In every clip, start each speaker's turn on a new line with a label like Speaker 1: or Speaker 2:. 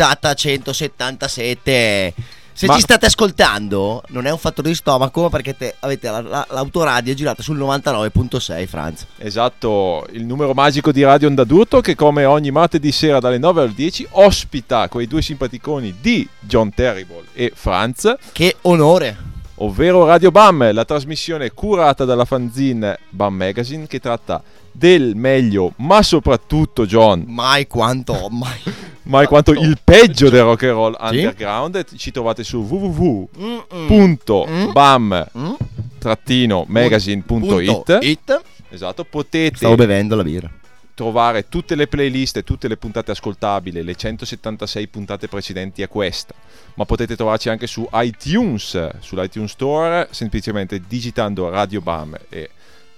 Speaker 1: puntata 177. Se
Speaker 2: Ma-
Speaker 1: ci state ascoltando, non è un fatto di stomaco, ma perché te- avete la- la- l'autoradio girata sul 99.6, Franz.
Speaker 2: Esatto, il numero magico di Radio Onda d'Urto che come ogni martedì sera dalle 9 alle 10 ospita quei due simpaticoni di John Terrible e Franz,
Speaker 1: Che onore!
Speaker 2: ovvero Radio Bam, la trasmissione curata dalla fanzine Bam Magazine che tratta del meglio, ma soprattutto John,
Speaker 1: Mai quanto, mai.
Speaker 2: ma è quanto il peggio del rock and roll
Speaker 1: Sì.
Speaker 2: underground. Ci trovate su www.bam-magazine.it.
Speaker 1: Punto it.
Speaker 2: Esatto, potete
Speaker 1: Stavo bevendo la birra.
Speaker 2: trovare tutte le playlist tutte le puntate ascoltabili, le 176 puntate precedenti a questa, ma potete trovarci anche su iTunes, sull'iTunes Store, semplicemente digitando Radio Bam e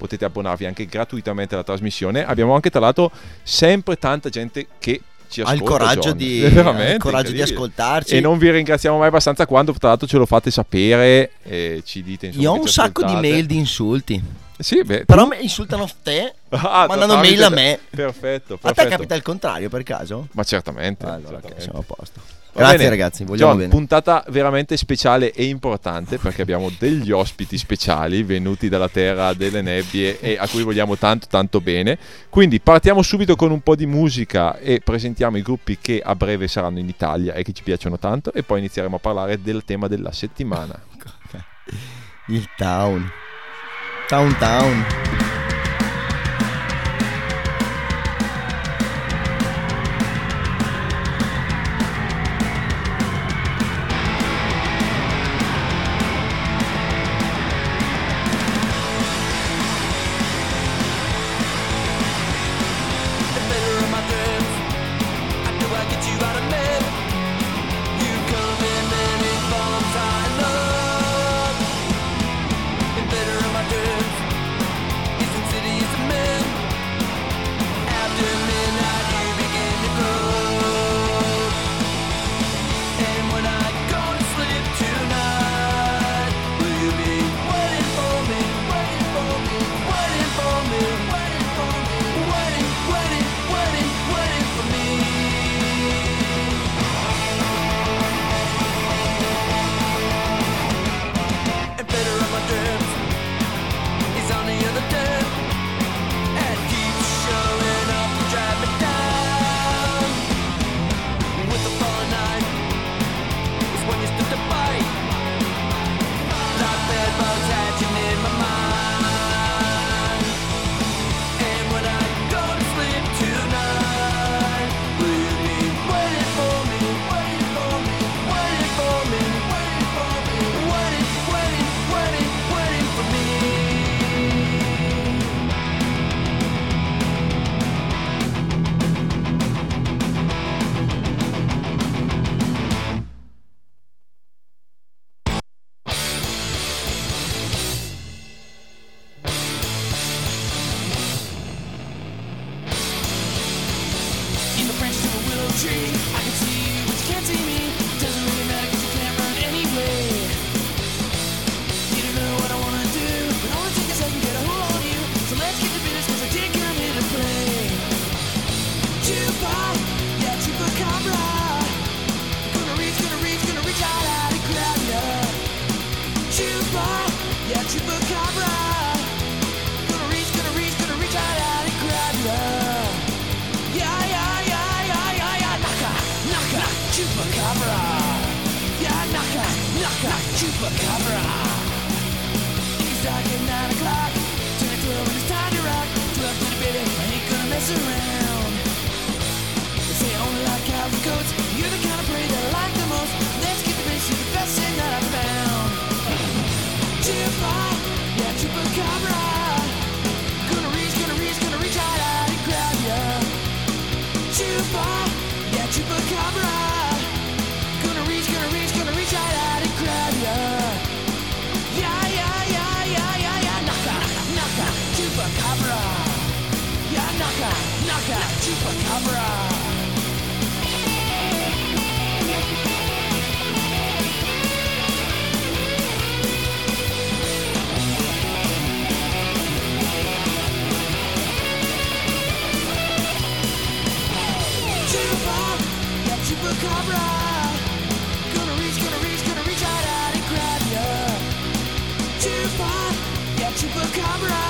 Speaker 2: potete abbonarvi anche gratuitamente alla trasmissione. Abbiamo anche tra l'altro sempre tanta gente che ci
Speaker 1: Ha
Speaker 2: ascolta.
Speaker 1: il coraggio,
Speaker 2: John.
Speaker 1: di, ha il coraggio di ascoltarci.
Speaker 2: E non vi ringraziamo mai abbastanza quando tra l'altro ce lo fate sapere e ci dite insomma
Speaker 1: Io ho un sacco di mail di insulti.
Speaker 2: Sì, beh,
Speaker 1: Però mi insultano te,
Speaker 2: Ah,
Speaker 1: mandano mail a me.
Speaker 2: Perfetto,
Speaker 1: A te
Speaker 2: perfetto.
Speaker 1: capita il contrario per caso?
Speaker 2: Ma certamente.
Speaker 1: Allora,
Speaker 2: certamente.
Speaker 1: siamo a posto. Grazie
Speaker 2: bene.
Speaker 1: ragazzi, vogliamo
Speaker 2: John,
Speaker 1: bene.
Speaker 2: puntata veramente speciale e importante perché abbiamo degli ospiti speciali venuti dalla terra delle nebbie e a cui vogliamo tanto tanto bene. Quindi partiamo subito con un po' di musica e presentiamo i gruppi che a breve saranno in Italia e che ci piacciono tanto e poi inizieremo a parlare del tema della settimana.
Speaker 1: Il town. Town town.
Speaker 3: Chupacabra. Chupacabra Gonna reach, gonna reach, gonna reach out, out and grab ya Chupacabra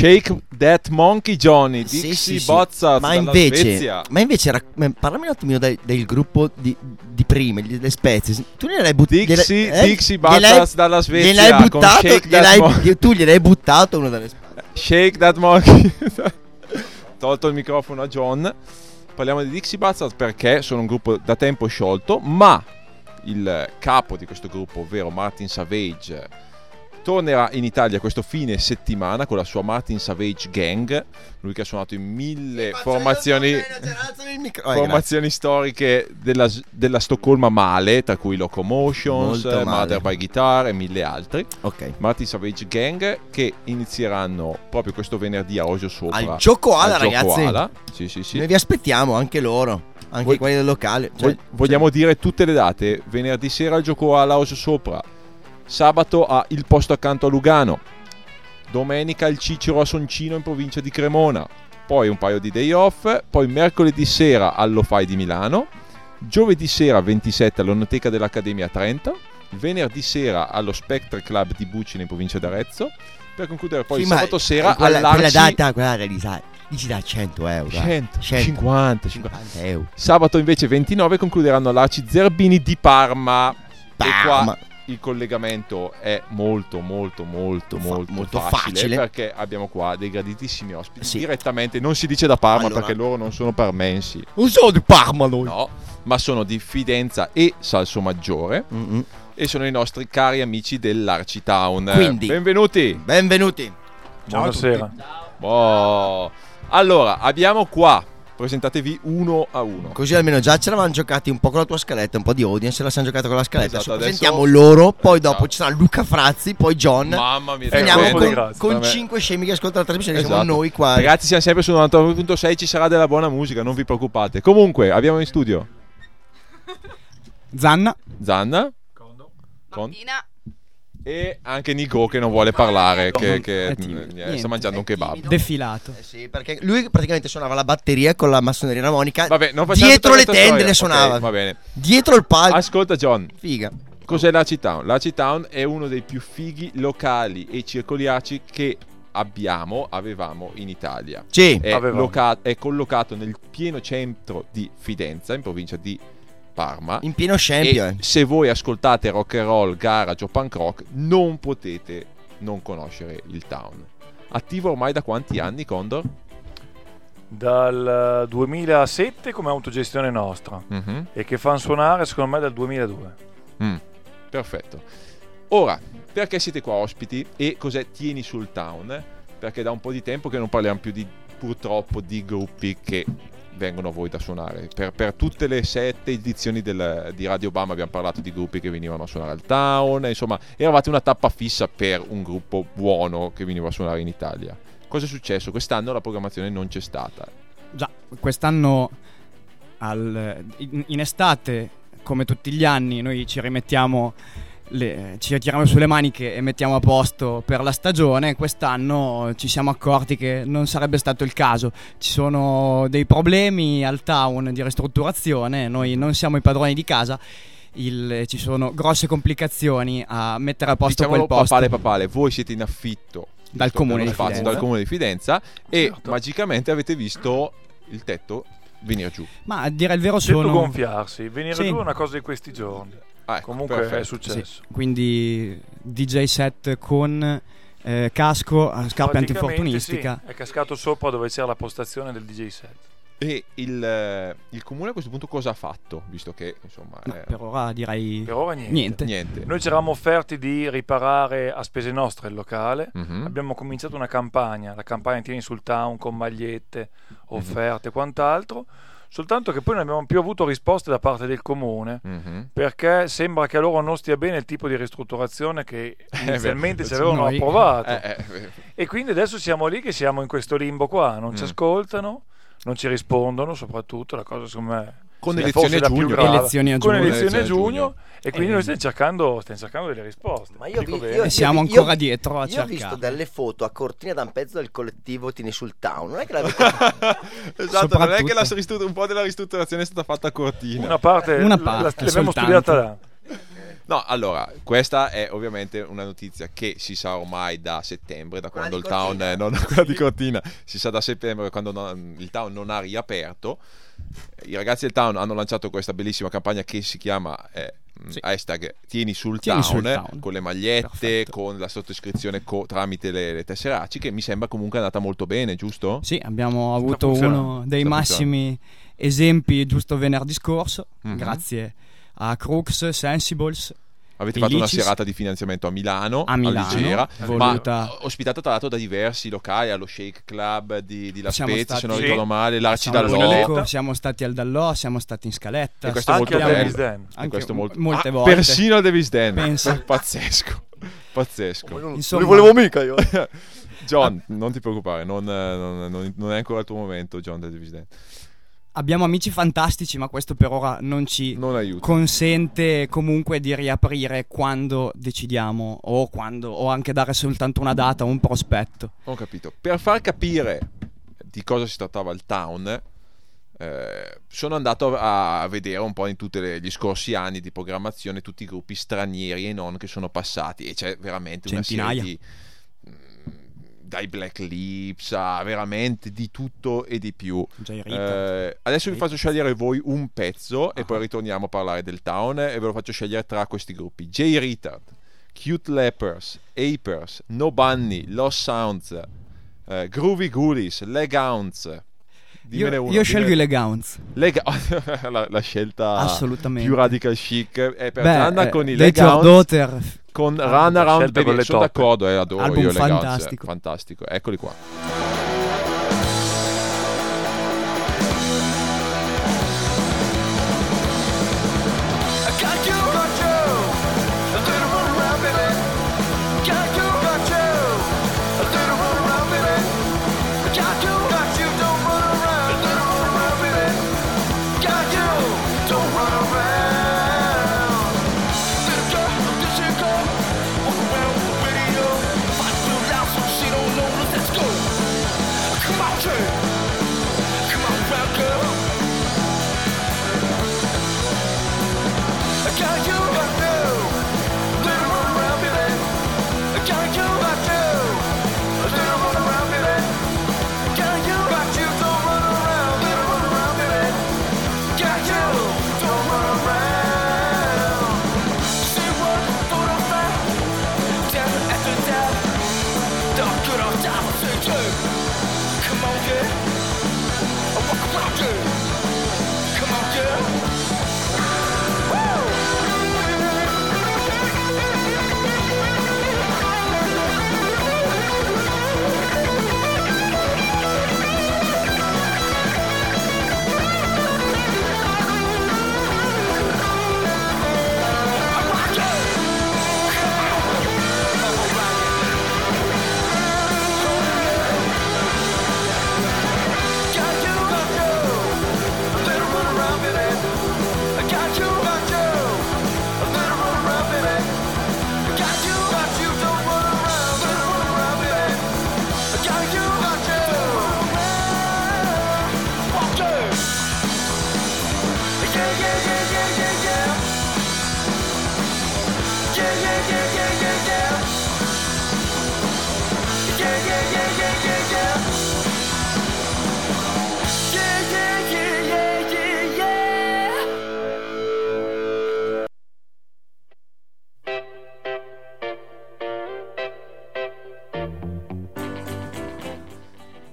Speaker 4: Shake That Monkey
Speaker 2: Johnny,
Speaker 5: Sì,
Speaker 2: Dixie
Speaker 5: sì, sì.
Speaker 2: Bozzaz
Speaker 5: ma invece,
Speaker 2: Svezia.
Speaker 5: ma invece rac- parlami un attimino del, del gruppo di, di prima, delle spezie. Tu gliel'hai buttato.
Speaker 2: Dixie- Dixie Buzzards dalla Svezia
Speaker 5: Gliel'hai buttato, gliel'hai-
Speaker 2: Monkey.
Speaker 5: tu gliel'hai buttato uno delle spalle.
Speaker 2: Shake That Monkey. Tolto il microfono a John. Parliamo di Dixie Buzzards perché sono un gruppo da tempo sciolto, ma il capo di questo gruppo, ovvero Martin Savage, tornerà in Italia questo fine settimana con la sua Martin Savage Gang. Lui che ha suonato in mille formazioni formazioni storiche della, della Stoccolma male, tra cui Locomotions. Mother by Guitar e mille altri.
Speaker 5: Ok.
Speaker 2: Martin Savage Gang che inizieranno proprio questo venerdì a Osio Sopra.
Speaker 5: Al Gioco Ala,
Speaker 2: Al
Speaker 5: ragazzi.
Speaker 2: Ala. Sì, sì, sì.
Speaker 5: Noi vi aspettiamo anche loro, anche
Speaker 2: Voi-
Speaker 5: quelli del locale. Cioè,
Speaker 2: Vog- vogliamo dire tutte le date. Venerdì sera al Gioco Ala Osio Sopra. Sabato a Il Posto Accanto a Lugano. Domenica il Cicero a Soncino in provincia di Cremona. Poi un paio di day off. Poi mercoledì sera allo Fai di Milano. Giovedì sera 27 all'Onoteca dell'Accademia a Trento. Venerdì sera allo Spectre Club di Bucine in provincia d'Arezzo. Per concludere poi
Speaker 5: sì,
Speaker 2: sabato sera
Speaker 5: quella, quella
Speaker 2: all'Arci
Speaker 5: data, quella data, Lisa, dici da 100 euro. eh.
Speaker 2: 100,
Speaker 5: 100,
Speaker 2: 50, 50.
Speaker 5: 50 euro.
Speaker 2: Sabato invece 29 concluderanno all'Arci Zerbini di Parma. E qua
Speaker 5: Parma.
Speaker 2: Il collegamento è molto molto molto
Speaker 5: Fa-
Speaker 2: molto,
Speaker 5: molto
Speaker 2: facile,
Speaker 5: facile.
Speaker 2: perché abbiamo qua dei graditissimi ospiti
Speaker 5: Sì.
Speaker 2: direttamente, non si dice da Parma
Speaker 5: Allora.
Speaker 2: perché loro non sono parmensi,
Speaker 5: Non sono di Parma noi.
Speaker 2: no, ma sono di Fidenza e Salsomaggiore
Speaker 5: Mm-mm.
Speaker 2: e sono i nostri cari amici dell'Arci Town.
Speaker 5: Quindi-
Speaker 2: benvenuti.
Speaker 5: Benvenuti.
Speaker 6: Buonasera.
Speaker 2: Oh. Allora, abbiamo qua presentatevi uno a uno.
Speaker 5: Così almeno già ce l'avevamo giocati un po' con la tua scaletta, un po' di audience, la siamo giocata con la scaletta.
Speaker 2: Esatto,
Speaker 5: Adesso
Speaker 2: adesso-
Speaker 5: presentiamo loro, poi dopo
Speaker 2: Esatto.
Speaker 5: ci sarà Luca Frazzi, poi John.
Speaker 2: Mamma mia,
Speaker 5: Finiamo
Speaker 6: colpo
Speaker 5: con,
Speaker 6: di grazia,
Speaker 5: con
Speaker 2: per me.
Speaker 5: 5 scemi che ascoltano la trasmissione,
Speaker 2: Esatto.
Speaker 5: siamo noi qua.
Speaker 2: Ragazzi, siamo sempre su 99.6, ci sarà della buona musica, non vi preoccupate. Comunque, abbiamo in studio
Speaker 7: Zanna.
Speaker 2: Zanna con-
Speaker 8: Martina.
Speaker 2: E anche Nico che non vuole parlare, che, che, mm, eh,
Speaker 7: Niente.
Speaker 2: sta mangiando un kebab.
Speaker 7: Defilato.
Speaker 5: Eh sì, perché lui praticamente suonava la batteria con la massoneria armonica.
Speaker 2: Vabbè, non facciamo
Speaker 5: dietro le tende
Speaker 2: storia.
Speaker 5: le suonava.
Speaker 2: Ok, va bene.
Speaker 5: Dietro il palco.
Speaker 2: Ascolta John,
Speaker 5: Figa.
Speaker 2: cos'è la Town? La Town è uno dei più fighi locali e circoliaci che abbiamo, avevamo in Italia.
Speaker 5: Sì.
Speaker 2: È, loca- è collocato nel pieno centro di Fidenza, in provincia di Parma.
Speaker 5: In pieno scempio,
Speaker 2: E
Speaker 5: eh.
Speaker 2: se voi ascoltate rock and roll, garage o punk rock, non potete non conoscere il town. Attivo ormai da quanti anni, Condor?
Speaker 6: Dal 2007 come autogestione nostra
Speaker 2: Mhm.
Speaker 6: e che fanno suonare secondo me dal 2002.
Speaker 2: Mm, perfetto. Ora, perché siete qua ospiti e cos'è Tieni sul town? Perché da un po' di tempo che non parliamo più di purtroppo di gruppi che vengono voi da suonare. Per, per tutte le sette edizioni del- di Radio Obama abbiamo parlato di gruppi che venivano a suonare al town, insomma, eravate una tappa fissa per un gruppo buono che veniva a suonare in Italia. Cosa è successo? Quest'anno la programmazione non c'è stata.
Speaker 7: Già, quest'anno al- in, in estate, come tutti gli anni, noi ci rimettiamo, le- ci tiriamo sulle maniche e mettiamo a posto per la stagione. Quest'anno ci siamo accorti che non sarebbe stato il caso. Ci sono dei problemi al town di ristrutturazione, noi non siamo i padroni di casa. il- ci sono grosse complicazioni a mettere a posto
Speaker 2: Diciamolo
Speaker 7: quel posto
Speaker 2: papale papale, voi siete in affitto
Speaker 7: dal comune
Speaker 2: spazio,
Speaker 7: Fidenza.
Speaker 2: dal comune di Fidenza e
Speaker 6: Certo.
Speaker 2: magicamente avete visto il tetto venire giù.
Speaker 7: Ma a dire il vero sono
Speaker 6: gonfiarsi, venire
Speaker 7: Sì.
Speaker 6: giù è una cosa di questi giorni.
Speaker 2: Ah, ecco,
Speaker 6: Comunque
Speaker 2: perfetto.
Speaker 6: è successo.
Speaker 7: quindi DJ set con eh, casco, scarpe
Speaker 6: Praticamente
Speaker 7: antinfortunistica.
Speaker 6: sì, è cascato sopra dove c'era la postazione del DJ set.
Speaker 2: E il, eh, il comune a questo punto cosa ha fatto? Visto che insomma
Speaker 7: No,
Speaker 2: eh,
Speaker 7: per ora direi
Speaker 6: Per ora niente.
Speaker 7: niente.
Speaker 2: niente.
Speaker 6: Noi ci eravamo offerti di riparare a spese nostre il locale.
Speaker 2: Mhm.
Speaker 6: Abbiamo cominciato una campagna, la campagna Tieni sul Town con magliette, offerte e quant'altro. Soltanto che poi non abbiamo più avuto risposte da parte del comune.
Speaker 2: Mhm.
Speaker 6: Perché sembra che a loro non stia bene il tipo di ristrutturazione che inizialmente ci avevano
Speaker 7: Noi-
Speaker 6: approvato.
Speaker 2: Eh, eh,
Speaker 6: E quindi adesso siamo lì che siamo in questo limbo qua, non ci
Speaker 2: Mm.
Speaker 6: ascoltano, non ci rispondono, soprattutto la cosa secondo me
Speaker 2: Con elezioni a
Speaker 6: la
Speaker 2: giugno.
Speaker 6: grave.
Speaker 7: Elezioni a
Speaker 6: Con
Speaker 7: giugno.
Speaker 6: elezioni a
Speaker 2: Elezioni a
Speaker 6: giugno, e quindi
Speaker 7: Eh.
Speaker 6: noi stiamo cercando, stiamo cercando delle risposte.
Speaker 5: Ma io, vi- io-
Speaker 7: E siamo
Speaker 5: io-
Speaker 7: ancora
Speaker 5: io-
Speaker 7: dietro a
Speaker 5: Io ho visto
Speaker 7: cercare.
Speaker 5: delle foto a Cortina d'Ampezzo del collettivo Tieni sul Town. Non è che l'avete
Speaker 2: esatto, non è che la un po' della ristrutturazione è stata fatta a cortina.
Speaker 6: Una parte,
Speaker 7: Una
Speaker 6: la-
Speaker 7: parte,
Speaker 6: la- l'abbiamo
Speaker 7: soltanto.
Speaker 6: studiata là.
Speaker 2: No, allora, questa è ovviamente una notizia che si sa ormai da settembre, da quando il town, eh, non quella di Cortina, si sa da settembre quando non- il town non ha riaperto. I ragazzi del town hanno lanciato questa bellissima campagna che si chiama eh,
Speaker 7: Sì.
Speaker 2: hashtag Tieni sul
Speaker 7: Tieni
Speaker 2: town,
Speaker 7: sul town.
Speaker 2: con le magliette,
Speaker 7: Perfetto.
Speaker 2: con la sottoscrizione co- tramite le, le tessere ACI, che mi sembra comunque andata molto bene, giusto?
Speaker 7: Sì, abbiamo avuto uno dei massimi esempi giusto venerdì scorso,
Speaker 2: Mhm.
Speaker 7: grazie a Crux, Sensibles,
Speaker 2: Avete fatto una serata di finanziamento a Milano,
Speaker 7: A Milano,
Speaker 2: Ligera,
Speaker 7: voluta-
Speaker 2: ma ospitata tra l'altro da diversi locali, allo Shake Club di, di La
Speaker 7: Siamo
Speaker 2: Spezia, se non ricordo male, l'Arci
Speaker 7: siamo. Dall'Oco, siamo stati al Dallò, siamo stati in Scaletta,
Speaker 2: E questo è
Speaker 6: Anche
Speaker 2: molto
Speaker 6: a
Speaker 2: bello.
Speaker 6: Davis Den.
Speaker 7: anche
Speaker 2: questo molto-
Speaker 7: molte
Speaker 2: Ah,
Speaker 7: volte.
Speaker 2: Persino al Davis Den.
Speaker 7: Pensa.
Speaker 2: Pazzesco. Pazzesco.
Speaker 5: Non,
Speaker 7: Insomma-
Speaker 5: non li volevo mica io.
Speaker 2: John, non ti preoccupare, non, non- non- non è ancora il tuo momento, John del Davis Den.
Speaker 7: Abbiamo amici fantastici, ma questo per ora non ci
Speaker 2: Non
Speaker 7: consente comunque di riaprire quando decidiamo o quando o anche dare soltanto una data o un prospetto.
Speaker 2: Ho capito. Per far capire di cosa si trattava il town, eh, sono andato a, a vedere un po' in tutti gli scorsi anni di programmazione tutti i gruppi stranieri e non che sono passati e c'è veramente
Speaker 7: Centinaia.
Speaker 2: una serie di dai Black Lips a veramente di tutto e di più.
Speaker 7: Jay.
Speaker 2: Eh, adesso vi faccio scegliere voi un pezzo e
Speaker 7: Ah.
Speaker 2: poi ritorniamo a parlare del town e ve lo faccio scegliere tra questi gruppi. J Retard, Cute Lepers, Apers, No Bunny, Lost Sounds, eh, Groovy Ghoulies, Leg Hounds. Dimmene
Speaker 7: Io,
Speaker 2: uno,
Speaker 7: io scelgo i Legowns.
Speaker 2: Leg- la, la scelta
Speaker 7: Assolutamente.
Speaker 2: più radical chic è per
Speaker 7: Beh,
Speaker 2: Gianna
Speaker 7: eh,
Speaker 2: con i
Speaker 7: Let
Speaker 2: Leg
Speaker 7: Your
Speaker 2: Hounds
Speaker 7: Daughter,
Speaker 2: con
Speaker 6: Ah,
Speaker 2: Run Around Baby.
Speaker 6: le
Speaker 2: Sono d'accordo, eh, adoro
Speaker 7: Album
Speaker 2: io
Speaker 7: fantastico.
Speaker 2: fantastico. Eccoli qua.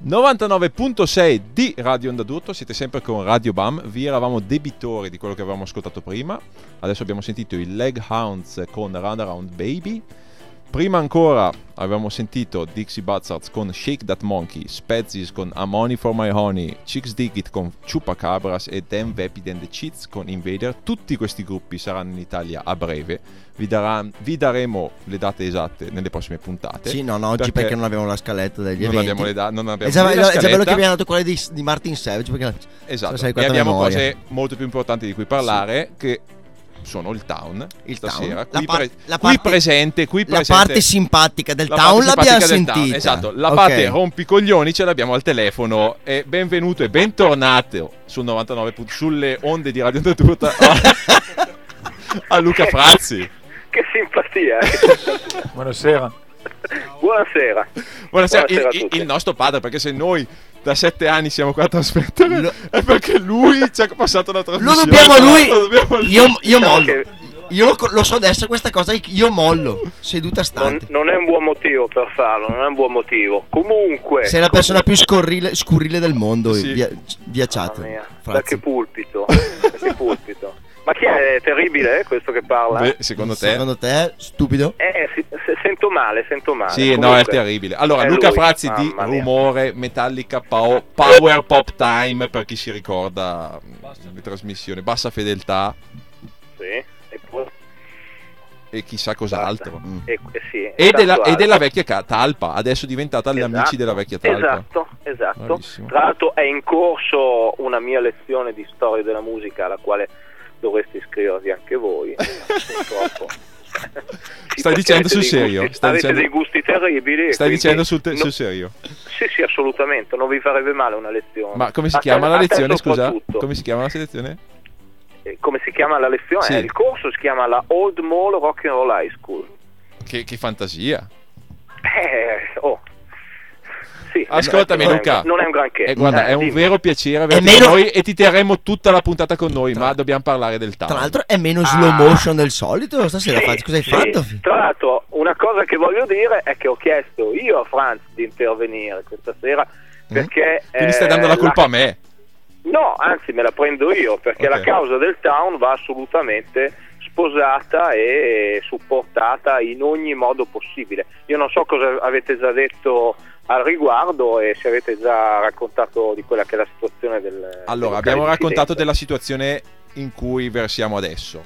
Speaker 2: 99.6 di Radio Onda d'Urto, siete sempre con Radio Bam, vi eravamo debitori di quello che avevamo ascoltato prima, adesso abbiamo sentito i Leg Hounds con Run Around Baby, prima ancora avevamo sentito Dixie Buzzards con Shake That Monkey, Spezies con I'm Honey For My Honey, Chicks Dig It con Chupacabras e Dan Vapid and the Cheats con Invader, tutti questi gruppi saranno in Italia a breve, vi, darà- vi daremo le date esatte nelle prossime puntate.
Speaker 5: Sì, no, no, oggi perché, non abbiamo la scaletta degli
Speaker 2: non
Speaker 5: eventi.
Speaker 2: abbiamo le da- non abbiamo né la
Speaker 5: bello
Speaker 2: scaletta.
Speaker 5: che abbiamo dato quelle di, di Martin Savage perché
Speaker 2: Esatto,
Speaker 5: sai
Speaker 2: e abbiamo
Speaker 5: memoria.
Speaker 2: cose molto più importanti di cui parlare che sono il town
Speaker 5: Il
Speaker 2: stasera,
Speaker 5: town.
Speaker 2: qui,
Speaker 5: La par-
Speaker 2: pre-
Speaker 5: la
Speaker 2: qui
Speaker 5: parte-
Speaker 2: presente, qui
Speaker 5: la
Speaker 2: presente
Speaker 5: parte simpatica del
Speaker 2: la
Speaker 5: town l'abbiamo sentita.
Speaker 2: town, Esatto, la
Speaker 5: Ok.
Speaker 2: parte rompicoglioni ce l'abbiamo al telefono e benvenuto e bentornato sul 99 pu- sulle onde di Radio Turta a Luca Frazzi.
Speaker 8: Che simpatia. eh.
Speaker 6: Buonasera.
Speaker 8: Buonasera.
Speaker 2: Buonasera, il,
Speaker 8: Buonasera
Speaker 2: il nostro padre, perché se noi da sette anni siamo qua a trasmettere
Speaker 5: Lo-
Speaker 2: è perché lui ci ha passato la
Speaker 5: Lo
Speaker 2: trasmissione.
Speaker 5: dobbiamo a lui.
Speaker 2: Lo dobbiamo a lui.
Speaker 5: Io, io
Speaker 8: Diciamo
Speaker 5: mollo. Io lo, lo so adesso questa cosa, io mollo, seduta
Speaker 8: Non,
Speaker 5: stante.
Speaker 8: non è un buon motivo per farlo, non è un buon motivo. Comunque.
Speaker 5: Sei la persona più scorrile- scurrile del mondo,
Speaker 2: Sì.
Speaker 5: via, via chat.
Speaker 8: Da che pulpito. da che pulpito. Ma chi è terribile eh, questo che parla?
Speaker 2: Beh, secondo te?
Speaker 5: Secondo te, stupido?
Speaker 8: Eh, si- se- sento male, sento male.
Speaker 2: Sì, no, è
Speaker 8: Comunque,
Speaker 2: terribile. Allora,
Speaker 8: è
Speaker 2: Luca
Speaker 8: lui,
Speaker 2: Frazzi di. Rumore, Metallica, Pao- Power Pop Time, per chi si ricorda mh, le trasmissioni, Bassa Fedeltà
Speaker 8: Sì, e poi-
Speaker 2: e chissà cos'altro.
Speaker 5: Mm.
Speaker 8: e- eh, sì,
Speaker 2: E
Speaker 8: esatto,
Speaker 2: della, e della vecchia ca- Talpa, adesso è diventata gli
Speaker 8: Esatto,
Speaker 2: amici della vecchia Talpa.
Speaker 8: Esatto, esatto.
Speaker 2: Bravissimo.
Speaker 8: Tra l'altro è in corso una mia lezione di storia della musica alla quale dovreste iscrivervi anche voi. Purtroppo.
Speaker 2: Stai dicendo sul serio?
Speaker 8: gusti-
Speaker 2: Stai
Speaker 8: avete
Speaker 2: dicendo-
Speaker 8: dei gusti terribili.
Speaker 2: Stai dicendo sul, te-
Speaker 8: no-
Speaker 2: sul serio?
Speaker 8: Sì, sì, assolutamente, non vi farebbe male una lezione.
Speaker 2: Ma come si
Speaker 8: A te-
Speaker 2: chiama la lezione, scusa? Come si chiama la selezione?
Speaker 8: Eh, come si chiama la lezione?
Speaker 2: Sì.
Speaker 8: Eh, il corso si chiama la Old Mall Rock and Roll High School.
Speaker 2: Che, che fantasia.
Speaker 8: Eh. Sì,
Speaker 2: Ascoltami,
Speaker 8: non è un-
Speaker 2: Luca.
Speaker 8: Non è un granché.
Speaker 2: E guarda,
Speaker 8: Eh,
Speaker 2: è un
Speaker 8: dimmi.
Speaker 2: vero piacere averti
Speaker 5: meno-
Speaker 2: con noi e ti terremo tutta la puntata con noi, ma dobbiamo parlare del town.
Speaker 5: Tra l'altro è meno slow motion del solito stasera.
Speaker 8: Sì,
Speaker 5: Fazio. Cosa hai
Speaker 8: sì.
Speaker 5: fatto?
Speaker 8: Tra l'altro, una cosa che voglio dire è che ho chiesto io a Franz di intervenire questa sera perché.
Speaker 2: Mm? Quindi
Speaker 8: eh,
Speaker 2: stai dando la colpa a me.
Speaker 8: No, anzi, me la prendo io perché
Speaker 2: Ok.
Speaker 8: la causa del town va assolutamente sposata e supportata in ogni modo possibile. Io non so cosa avete già detto al riguardo e se avete già raccontato di quella che è la situazione del.
Speaker 2: Allora, abbiamo raccontato della situazione in cui versiamo adesso.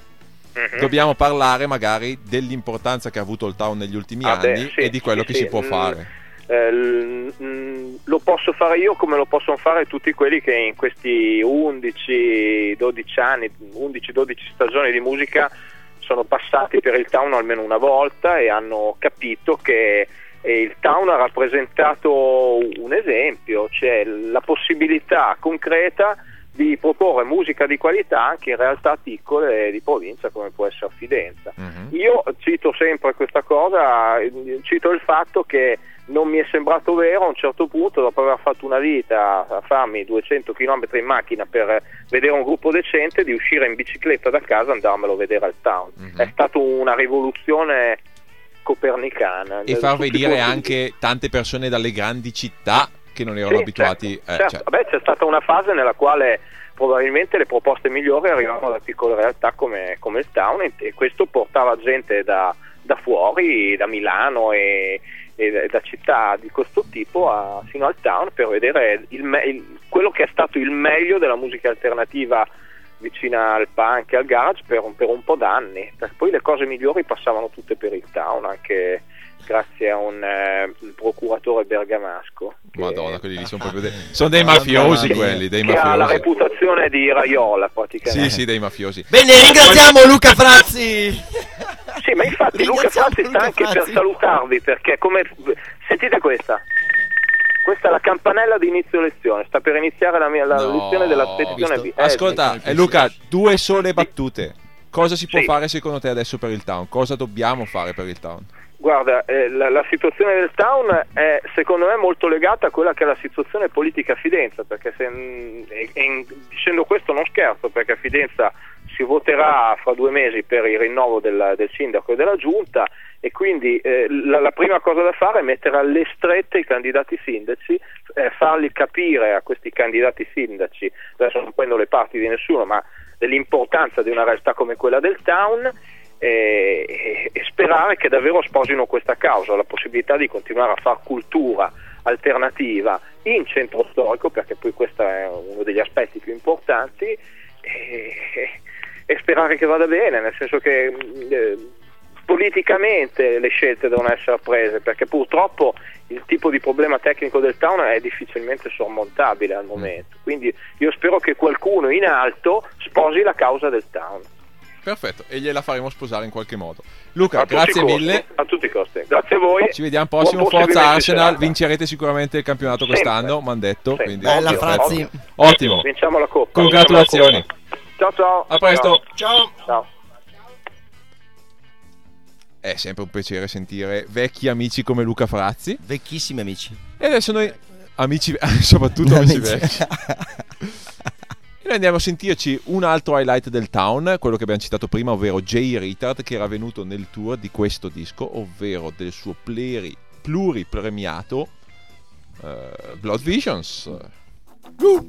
Speaker 8: Mhm.
Speaker 2: Dobbiamo parlare magari dell'importanza che ha avuto il town negli ultimi
Speaker 8: Ah, beh,
Speaker 2: anni
Speaker 8: sì,
Speaker 2: e di quello
Speaker 8: sì,
Speaker 2: che
Speaker 8: sì.
Speaker 2: si può
Speaker 8: Mm,
Speaker 2: fare.
Speaker 8: eh, l- mm, lo posso fare io come lo possono fare tutti quelli che in questi 11-12 anni, 11-12 stagioni di musica sono passati per il town almeno una volta e hanno capito che eh, il town ha rappresentato un esempio, cioè la possibilità concreta di proporre musica di qualità anche in realtà piccole di provincia come può essere Fidenza.
Speaker 2: Mhm.
Speaker 8: Io cito sempre questa cosa, cito il fatto che non mi è sembrato vero a un certo punto, dopo aver fatto una vita a farmi 200 km in macchina per vedere un gruppo decente, di uscire in bicicletta da casa e andarmelo a vedere al town.
Speaker 2: Mhm.
Speaker 8: È stata una rivoluzione copernicana.
Speaker 2: E far
Speaker 8: di
Speaker 2: anche tante persone dalle grandi città che non erano
Speaker 8: sì,
Speaker 2: abituati.
Speaker 8: certo,
Speaker 2: eh,
Speaker 8: certo.
Speaker 2: cioè,
Speaker 8: Vabbè, c'è stata una fase nella quale probabilmente le proposte migliori arrivavano da piccole realtà come, come il town e, e questo portava gente da, da fuori, da Milano e, e da città di questo tipo a- fino al town per vedere il il- quello che è stato il meglio della musica alternativa vicina al punk e al garage per un, per un po' d'anni. Per- Poi le cose migliori passavano tutte per il town, anche grazie a un eh, procuratore bergamasco. che-
Speaker 2: Madonna, quelli lì sono proprio dei, sono dei mafiosi quelli, dei
Speaker 8: che ha la
Speaker 2: mafiosi.
Speaker 8: reputazione di Raiola praticamente.
Speaker 2: Sì, sì, dei mafiosi.
Speaker 5: Bene, ringraziamo Luca Frazzi.
Speaker 8: Sì, ma infatti Luca Frazzi sta anche per
Speaker 5: Frazzi.
Speaker 8: salutarvi perché come sentite questa. Questa è la campanella di inizio lezione, sta per iniziare la mia la
Speaker 2: No.
Speaker 8: lezione della sezione? B. Eh,
Speaker 2: Ascolta,
Speaker 5: sì.
Speaker 2: eh, Luca, due sole battute. Cosa si può
Speaker 8: Sì.
Speaker 2: fare secondo te adesso per il town? Cosa dobbiamo fare per il town?
Speaker 8: Guarda, eh, la, la situazione del town è secondo me molto legata a quella che è la situazione politica a Fidenza, perché se, mm, e- e- dicendo questo non scherzo, perché a Fidenza si voterà fra due mesi per il rinnovo del, del sindaco e della giunta e quindi eh, la, la prima cosa da fare è mettere alle strette i candidati sindaci, eh, fargli capire a questi candidati sindaci, adesso non prendo le parti di nessuno, ma dell'importanza di una realtà come quella del town eh, e, sperare che davvero sposino questa causa, la possibilità di continuare a fare cultura alternativa in centro storico, perché poi questo è uno degli aspetti più importanti, e, e sperare che vada bene, nel senso che mh, eh, politicamente le scelte devono essere prese, perché purtroppo il tipo di problema tecnico del town è difficilmente sormontabile al momento. Quindi io spero che qualcuno in alto sposi la causa del town.
Speaker 2: Perfetto, e gliela faremo sposare in qualche modo. Luca,
Speaker 8: A
Speaker 2: grazie
Speaker 8: i costi,
Speaker 2: mille.
Speaker 8: A tutti i costi. Grazie a voi.
Speaker 2: Ci vediamo prossimo. Forza Arsenal. Vincerete sicuramente il campionato
Speaker 8: Sempre.
Speaker 2: quest'anno, mi hanno detto.
Speaker 8: Sempre.
Speaker 2: Quindi
Speaker 5: Bella,
Speaker 2: ottimo.
Speaker 5: Frazzi.
Speaker 2: Ottimo.
Speaker 8: Vinciamo la coppa.
Speaker 2: Congratulazioni.
Speaker 8: La coppa. Ciao ciao.
Speaker 2: A presto.
Speaker 5: Ciao.
Speaker 8: Ciao.
Speaker 2: È sempre un piacere sentire vecchi amici come Luca Frazzi.
Speaker 5: Vecchissimi amici.
Speaker 2: E adesso noi, amici, soprattutto amici vecchi. E noi andiamo a sentirci un altro highlight del town, quello che abbiamo citato prima, ovvero Jay Retard, che era venuto nel tour di questo disco, ovvero del suo pluri, pluripremiato eh, Blood Visions.
Speaker 4: This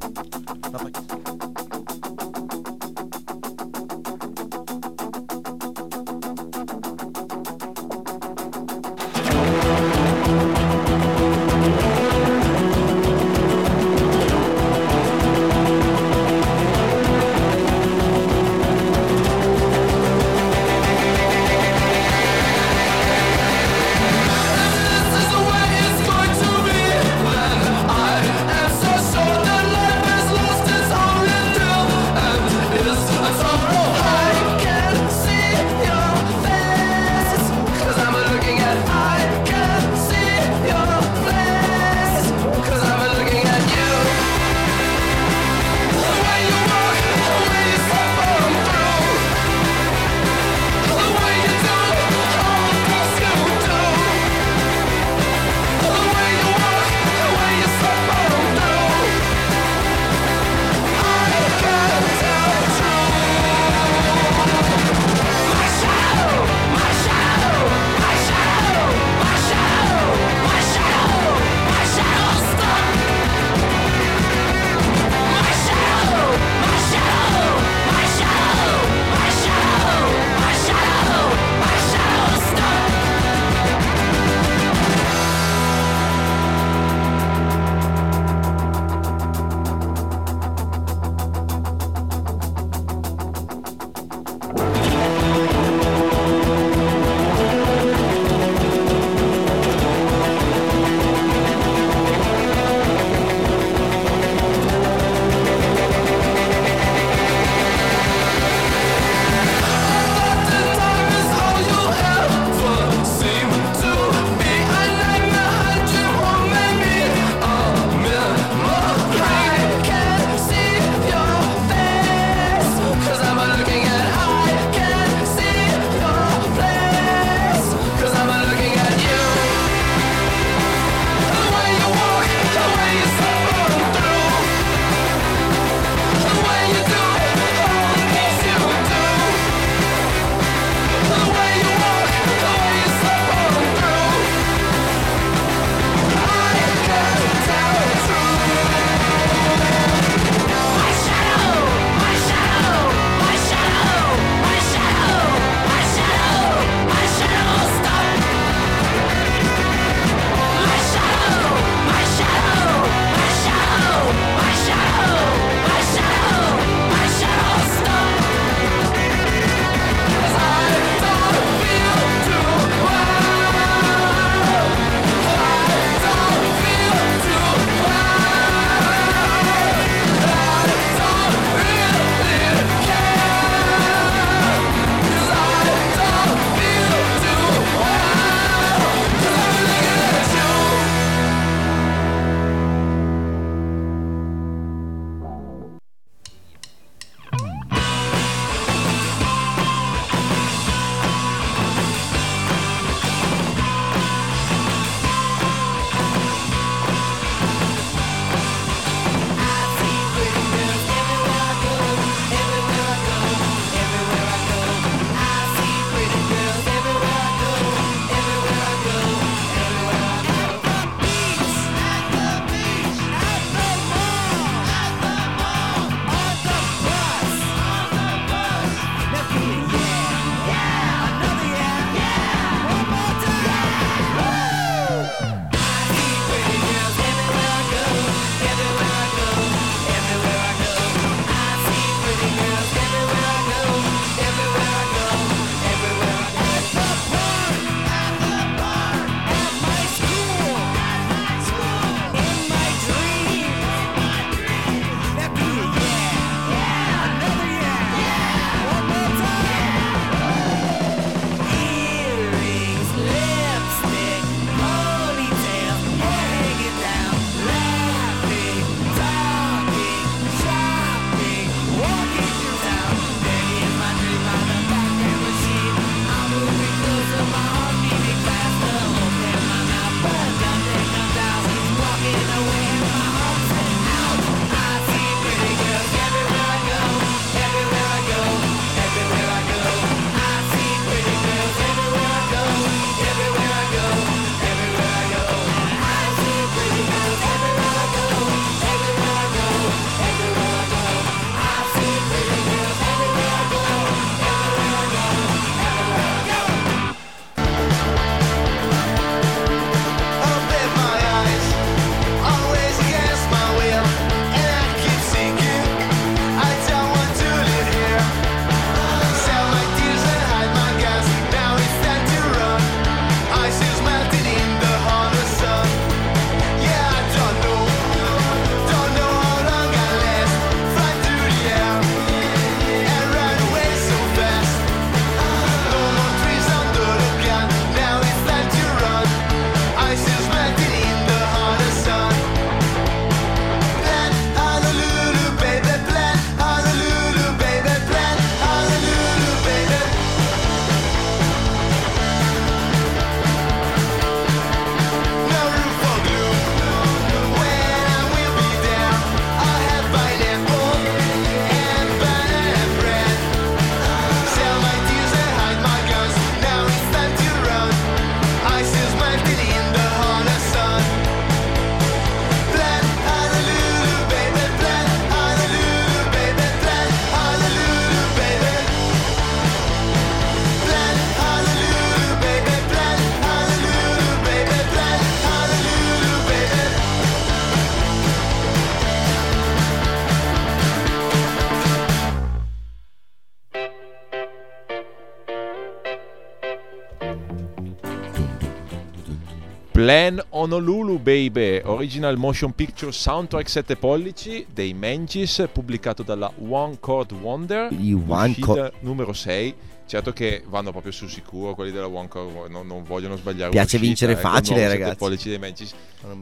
Speaker 2: Plan Honolulu Baby, original motion picture soundtrack 7 pollici dei Mangis, pubblicato dalla One Chord Wonder,
Speaker 5: One
Speaker 2: uscita
Speaker 5: Chord-
Speaker 2: numero 6. Certo che vanno proprio sul sicuro quelli della One Chord Wonder, non, non vogliono sbagliare
Speaker 5: Piace vincere
Speaker 2: eh, con
Speaker 5: facile,
Speaker 2: nuovo 7
Speaker 5: ragazzi.
Speaker 2: pollici dei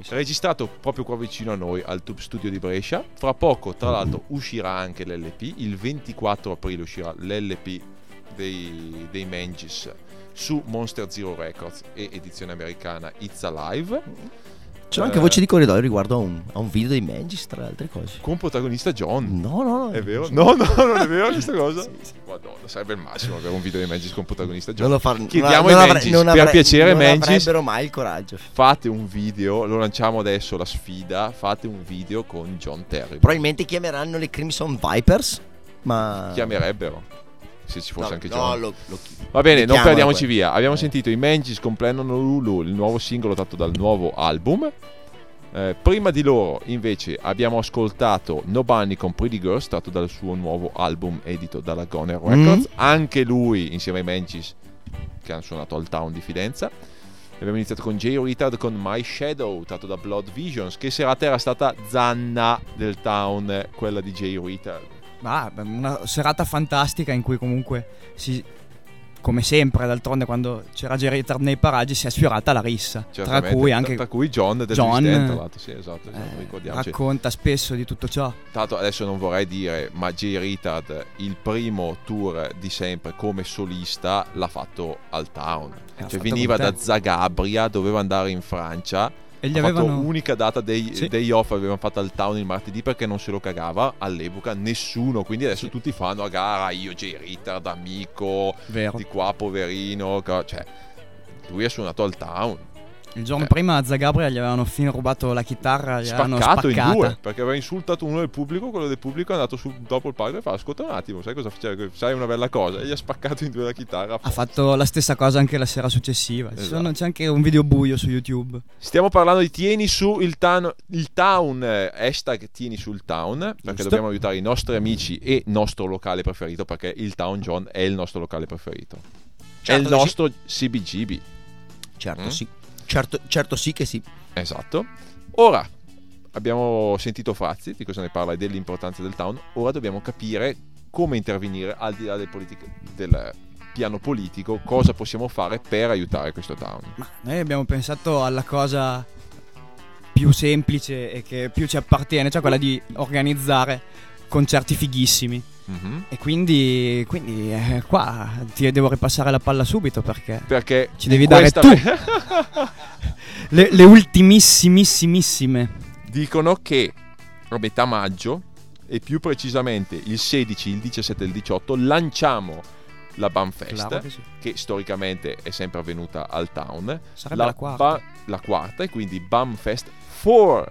Speaker 5: sa.
Speaker 2: Registrato proprio qua vicino a noi al Tube Studio di Brescia. Fra poco, tra l'altro, uscirà anche l'LP. Il 24 aprile uscirà l'LP dei, dei Mangis su Monster Zero Records e edizione americana It's Alive.
Speaker 5: C'è anche
Speaker 2: Eh,
Speaker 5: voce di corridoio riguardo a un, a un video dei Magis, tra le altre cose.
Speaker 2: Con protagonista John.
Speaker 5: No, no, no.
Speaker 2: È vero? No, no, non è vero questa cosa. Madonna, sarebbe il massimo avere un video dei Mangis con protagonista John.
Speaker 5: Non lo far,
Speaker 2: Chiediamo
Speaker 5: non
Speaker 2: ai
Speaker 5: avre-
Speaker 2: Mangis,
Speaker 5: non
Speaker 2: per
Speaker 5: avre-
Speaker 2: piacere
Speaker 5: non
Speaker 2: Mangis,
Speaker 5: avrebbero mai il coraggio.
Speaker 2: fate un video, lo lanciamo adesso la sfida, fate un video con John Terry.
Speaker 5: Probabilmente chiameranno le Crimson Vipers, ma...
Speaker 2: Chiamerebbero. Se ci fosse
Speaker 5: No,
Speaker 2: anche
Speaker 5: no,
Speaker 2: John.
Speaker 5: lo- lo-
Speaker 2: Va bene, non perdiamoci
Speaker 5: poi.
Speaker 2: via. Abbiamo
Speaker 5: Eh.
Speaker 2: sentito i Mangis con Plan Honolulu, il nuovo singolo tratto dal nuovo album. Eh, prima di loro, invece, abbiamo ascoltato No Bunny con Pretty Girls, tratto dal suo nuovo album edito dalla Goner Records.
Speaker 5: Mm.
Speaker 2: Anche lui, insieme ai Mangis, che hanno suonato al Town di Fidenza. Abbiamo iniziato con Jay Retard con My Shadow, tratto da Blood Visions. Che serata era stata zanna del Town, eh, quella di Jay Retard.
Speaker 7: Ah, una serata fantastica in cui comunque si come sempre d'altronde quando c'era Jerry Tard nei paraggi si è sfiorata la rissa tra cui anche
Speaker 2: tra cui John del
Speaker 7: John,
Speaker 2: tra l'altro. Sì, esatto, esatto,
Speaker 7: eh, racconta spesso di tutto ciò
Speaker 2: Tanto adesso non vorrei dire, ma Jay Retard il primo tour di sempre come solista l'ha fatto al Town.
Speaker 7: l'ha
Speaker 2: Cioè veniva da Zagabria, doveva andare in Francia.
Speaker 7: E gli
Speaker 2: ha fatto
Speaker 7: avevano
Speaker 2: unica data dei,
Speaker 7: Sì.
Speaker 2: day off avevano fatto al Town il martedì perché non se lo cagava all'epoca nessuno. Quindi adesso
Speaker 7: Sì.
Speaker 2: tutti fanno a gara io Jay Retard, amico,
Speaker 7: vero
Speaker 2: di qua poverino. Cioè, lui ha suonato al Town.
Speaker 7: Il giorno
Speaker 2: eh.
Speaker 7: prima a Zagabria gli avevano fino rubato la chitarra gli
Speaker 2: spaccato in due perché aveva insultato uno del pubblico quello del pubblico è andato su, dopo il palco e fa ascolta un attimo sai cosa faceva sai una bella cosa e gli ha spaccato in due la chitarra
Speaker 7: ha fatto la stessa cosa anche la sera successiva
Speaker 2: Esatto.
Speaker 7: sono- c'è anche un video buio su YouTube
Speaker 2: stiamo parlando di tieni su il, town- il town hashtag tieni sul town perché
Speaker 7: Giusto.
Speaker 2: dobbiamo aiutare i nostri amici e nostro locale preferito perché il town John è il nostro locale preferito è
Speaker 5: Certo
Speaker 2: il
Speaker 5: che sì.
Speaker 2: nostro CBGB
Speaker 5: Certo
Speaker 2: Mm?
Speaker 5: sì. Certo, certo sì che sì.
Speaker 2: esatto ora abbiamo sentito Frazzi di cosa ne parla e dell'importanza del town ora dobbiamo capire come intervenire al di là del, politic- del piano politico cosa possiamo fare per aiutare questo town
Speaker 7: Ma noi abbiamo pensato alla cosa più semplice e che più ci appartiene, cioè quella di organizzare concerti fighissimi.
Speaker 2: Mhm.
Speaker 7: E quindi, quindi eh, qua ti devo ripassare la palla subito perché
Speaker 2: perché
Speaker 7: Ci devi dare
Speaker 2: questa-
Speaker 7: le, le ultimissimissime
Speaker 2: dicono che a metà maggio e più precisamente il 16, il 17 e il 18 lanciamo la Bamfest
Speaker 7: Claro che sì.
Speaker 2: che storicamente è sempre avvenuta al Town
Speaker 7: Sarebbe la, quarta.
Speaker 2: Ba- la quarta, e quindi Bamfest for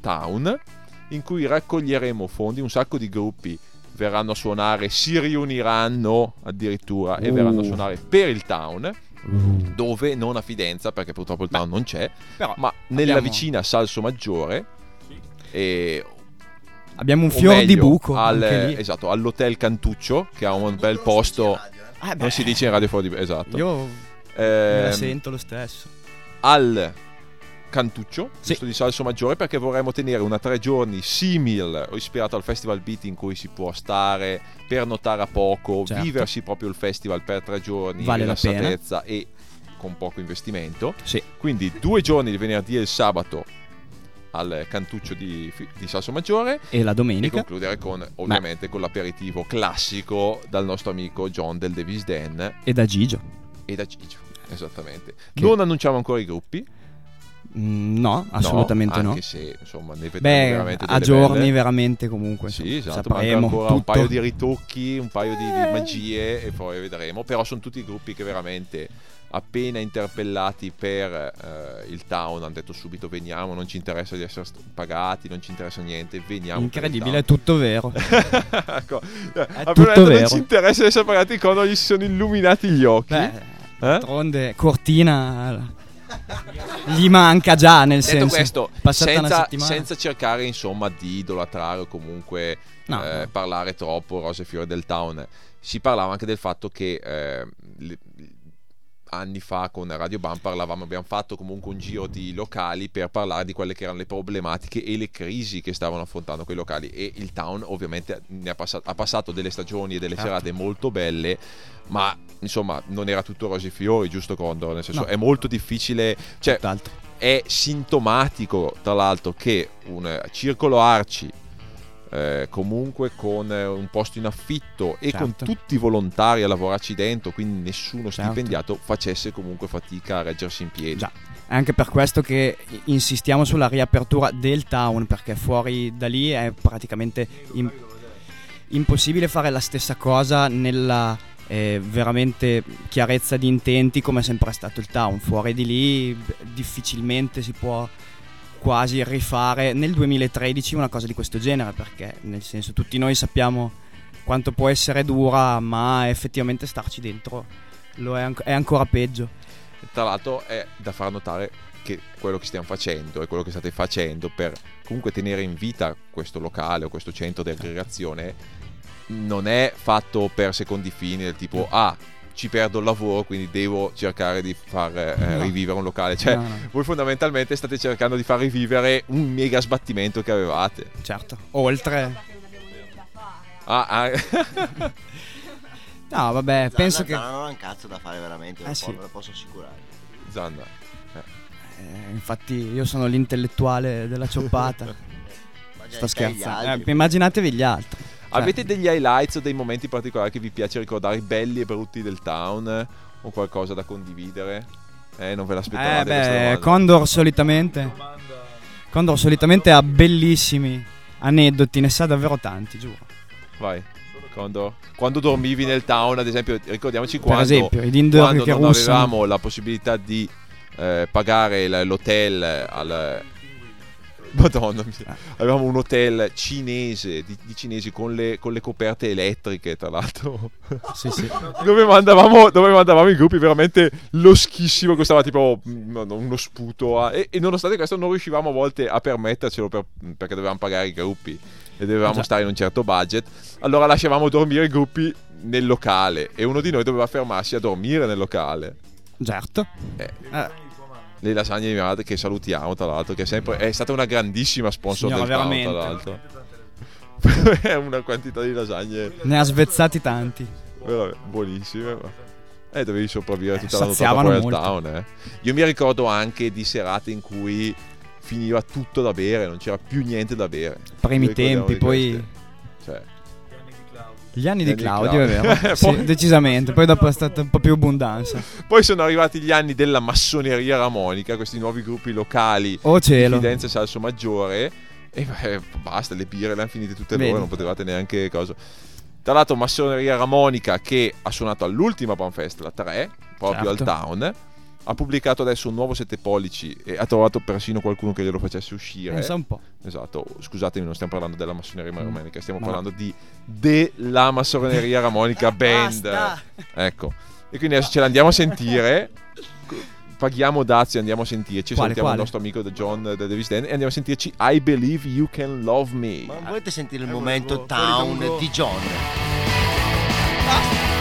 Speaker 2: Town in cui raccoglieremo fondi un sacco di gruppi verranno a suonare si riuniranno addirittura e
Speaker 7: Uh.
Speaker 2: verranno a suonare per il Town dove non a Fidenza perché purtroppo il Town non c'è
Speaker 7: Però
Speaker 2: ma nella
Speaker 7: abbiamo-
Speaker 2: vicina Salso Maggiore e
Speaker 7: abbiamo un fior di
Speaker 2: meglio,
Speaker 7: buco
Speaker 2: al- esatto, all'hotel Cantuccio che ha un bel posto
Speaker 7: Eh beh,
Speaker 2: non si dice in radio fuori di esatto.
Speaker 7: Io me la
Speaker 2: Ehm,
Speaker 7: sento lo stesso.
Speaker 2: al Cantuccio
Speaker 7: Sì.
Speaker 2: di Salso Maggiore perché vorremmo tenere una tre giorni simile ispirato al Festival Beat in cui si può stare per notare a poco
Speaker 7: Certo.
Speaker 2: viversi proprio il festival per tre giorni
Speaker 7: Vale la pena.
Speaker 2: e con poco investimento
Speaker 7: Sì.
Speaker 2: quindi due giorni il venerdì e il sabato al Cantuccio di, di Salso Maggiore
Speaker 7: E la
Speaker 2: e
Speaker 7: domenica.
Speaker 2: concludere con ovviamente con l'aperitivo classico dal nostro amico John del Davis Den
Speaker 7: E da Gigio.
Speaker 2: e da Gigio esattamente
Speaker 7: Che-
Speaker 2: non annunciamo ancora i gruppi
Speaker 7: no, assolutamente no.
Speaker 2: anche se insomma ne vedremo
Speaker 7: Beh,
Speaker 2: veramente
Speaker 7: a giorni
Speaker 2: belle.
Speaker 7: veramente comunque.
Speaker 2: sì
Speaker 7: insomma,
Speaker 2: esatto
Speaker 7: sapremo
Speaker 2: ancora un
Speaker 7: tutto.
Speaker 2: paio di ritocchi un paio di, di magie e poi vedremo però sono tutti gruppi che veramente appena interpellati per eh, il town hanno detto subito veniamo non ci interessa di essere pagati non ci interessa niente veniamo
Speaker 7: Incredibile, è tutto vero.
Speaker 2: ecco
Speaker 7: È
Speaker 2: appena
Speaker 7: tutto
Speaker 2: detto, non
Speaker 7: vero.
Speaker 2: ci interessa di essere pagati quando gli si sono illuminati gli occhi
Speaker 7: Beh,
Speaker 2: Eh?
Speaker 7: d'altronde Cortina gli manca già nel
Speaker 2: Detto
Speaker 7: senso.
Speaker 2: questo, senza,
Speaker 7: settimana.
Speaker 2: senza cercare insomma di idolatrare o comunque
Speaker 7: No,
Speaker 2: eh,
Speaker 7: no.
Speaker 2: parlare troppo rose e fiori del town, si parlava anche del fatto che eh, anni fa con Radio Bam parlavamo, abbiamo fatto comunque un giro di locali per parlare di quelle che erano le problematiche e le crisi che stavano affrontando quei locali e il town ovviamente ne ha, passato, ha passato delle stagioni e delle
Speaker 7: Certo.
Speaker 2: serate molto belle ma insomma non era tutto rose e fiori giusto Condor nel senso
Speaker 7: No.
Speaker 2: è molto difficile cioè
Speaker 7: Tutt'altro.
Speaker 2: è sintomatico tra l'altro che un circolo Arci eh, comunque con eh, un posto in affitto e con
Speaker 7: Certo.
Speaker 2: tutti volontari a lavorarci dentro quindi nessuno
Speaker 7: Certo.
Speaker 2: stipendiato facesse comunque fatica a reggersi in piedi
Speaker 7: Già. È anche per questo che insistiamo sulla riapertura del town, perché fuori da lì è praticamente im- impossibile fare la stessa cosa nella eh, veramente chiarezza di intenti come è sempre stato il town. Fuori di lì difficilmente si può quasi rifare nel 2013 una cosa di questo genere, perché nel senso tutti noi sappiamo quanto può essere dura, ma effettivamente starci dentro lo è, anc- è ancora peggio.
Speaker 2: Tra l'altro è da far notare che quello che stiamo facendo e quello che state facendo per comunque tenere in vita questo locale o questo centro di aggregazione non è fatto per secondi fini del tipo ah ci perdo il lavoro quindi devo cercare di far eh, rivivere un locale cioè
Speaker 7: No, no.
Speaker 2: voi fondamentalmente state cercando di far rivivere un mega sbattimento che avevate
Speaker 7: Certo, oltre...
Speaker 2: ah, ah,
Speaker 7: No, vabbè, penso che...
Speaker 5: Non ho un cazzo da fare veramente,
Speaker 7: Eh sì.
Speaker 5: ve lo posso assicurare.
Speaker 2: Zanna
Speaker 7: eh, infatti io sono l'intellettuale della cioppata. Sto scherzando.
Speaker 5: altri.
Speaker 7: Eh, immaginatevi gli altri. Cioè,
Speaker 2: avete degli highlights o dei momenti particolari che vi piace ricordare belli e brutti del town o qualcosa da condividere eh non ve l'aspettavate
Speaker 7: Eh beh? Condor solitamente... Condor solitamente ha bellissimi aneddoti, ne sa davvero tanti, giuro.
Speaker 2: Vai. Quando, quando dormivi nel town, ad esempio, ricordiamoci
Speaker 7: Per
Speaker 2: quando,
Speaker 7: esempio,
Speaker 2: quando non
Speaker 7: russano.
Speaker 2: avevamo la possibilità di eh, pagare l'hotel al... Madonna, mi- avevamo un hotel cinese di, di cinesi con le, con le coperte elettriche, tra l'altro.
Speaker 7: Sì, sì.
Speaker 2: dove, mandavamo, dove mandavamo i gruppi veramente loschissimo, costava tipo mm, uno sputo. a- e, e nonostante questo, non riuscivamo a volte a permettercelo per- perché dovevamo pagare i gruppi e dovevamo
Speaker 7: Già.
Speaker 2: stare in un certo budget. Allora lasciavamo dormire i gruppi nel locale e uno di noi doveva fermarsi a dormire nel locale.
Speaker 7: Certo.
Speaker 2: Eh,
Speaker 7: Eh,
Speaker 2: le lasagne di mia madre che salutiamo tra l'altro che è, sempre, è stata una grandissima sponsor
Speaker 7: Signora,
Speaker 2: del town tra
Speaker 7: veramente.
Speaker 2: l'altro è una quantità di lasagne
Speaker 7: ne ha svezzati tanti.
Speaker 2: veramente buonissime ma... eh dovevi sopravvivere tutta la nottata
Speaker 7: saziavano
Speaker 2: poi al town eh. io mi ricordo anche di serate in cui finiva tutto da bere non c'era più niente da bere
Speaker 7: Primi tempi, poi...
Speaker 2: cioè
Speaker 7: Gli anni di
Speaker 2: di
Speaker 7: Claudio, è
Speaker 2: Claudio.
Speaker 7: vero. Sì,
Speaker 2: Poi-
Speaker 7: decisamente. Poi dopo è stata un po' più abbondanza.
Speaker 2: poi sono arrivati gli anni della massoneria ramonica questi nuovi gruppi locali
Speaker 7: Oh cielo.
Speaker 2: Fidenza e Salso Maggiore e beh, basta, le birre le hanno finite tutte loro, non potevate neanche cosa. Tra l'altro Massoneria Ramonica che ha suonato all'ultima Panfest, la 3, proprio
Speaker 7: Certo.
Speaker 2: al Town, ha pubblicato adesso un nuovo 7 pollici e ha trovato persino qualcuno che glielo facesse uscire.
Speaker 7: Pensa un po'.
Speaker 2: Esatto, scusatemi, non stiamo parlando della Massoneria
Speaker 7: Mm.
Speaker 2: Ramonica, stiamo
Speaker 7: Ma-
Speaker 2: parlando di della Massoneria Ramonica Band.
Speaker 5: Basta.
Speaker 2: Ecco. E quindi adesso ce l'andiamo a sentire. Paghiamo Dazio, andiamo a sentirci.
Speaker 7: Quale,
Speaker 2: Salutiamo
Speaker 7: quale?
Speaker 2: il nostro amico John da Davis Dan e andiamo a sentirci I Believe You Can Love Me.
Speaker 5: Ma volete sentire il
Speaker 6: Eh,
Speaker 5: momento
Speaker 6: volevo-
Speaker 5: town di John?
Speaker 4: You'll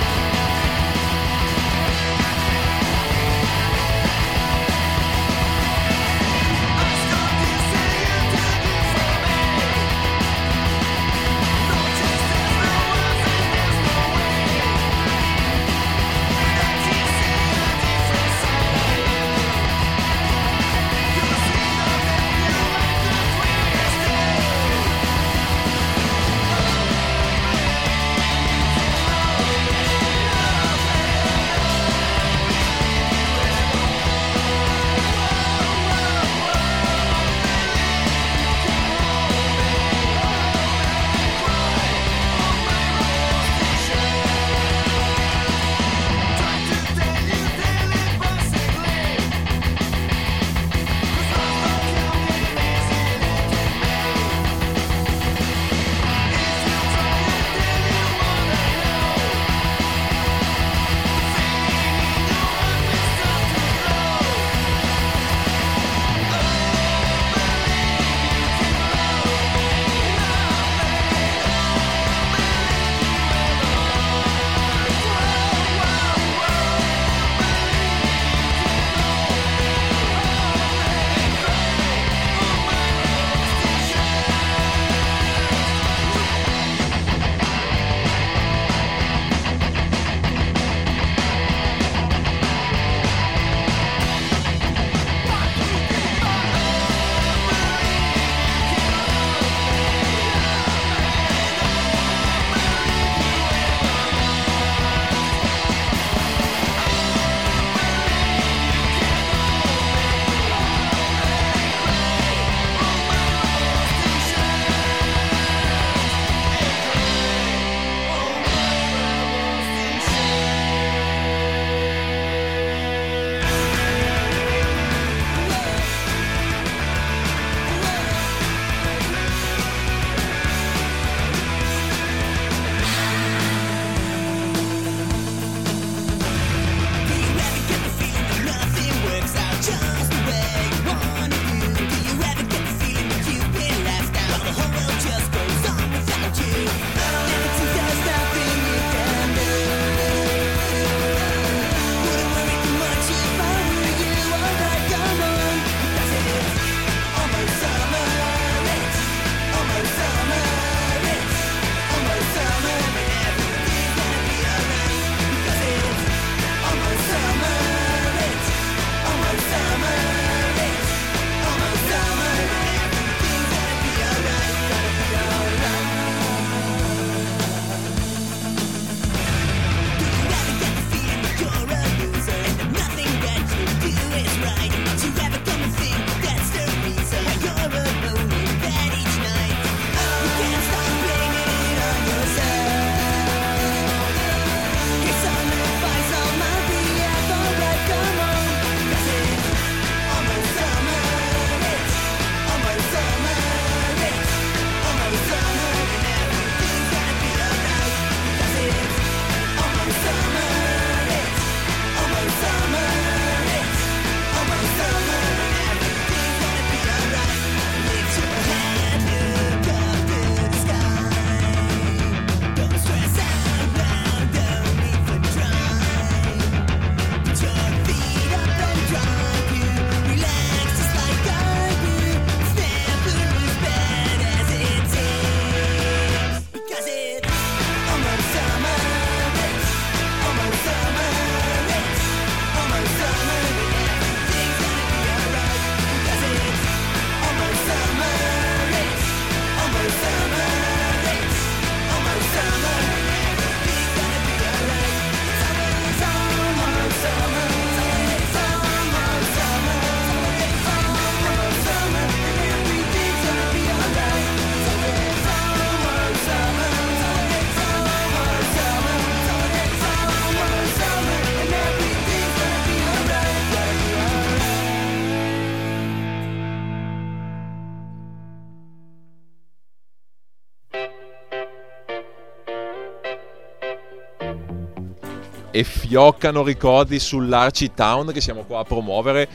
Speaker 2: e fioccano ricordi sull'Archie Town che siamo qua a promuovere.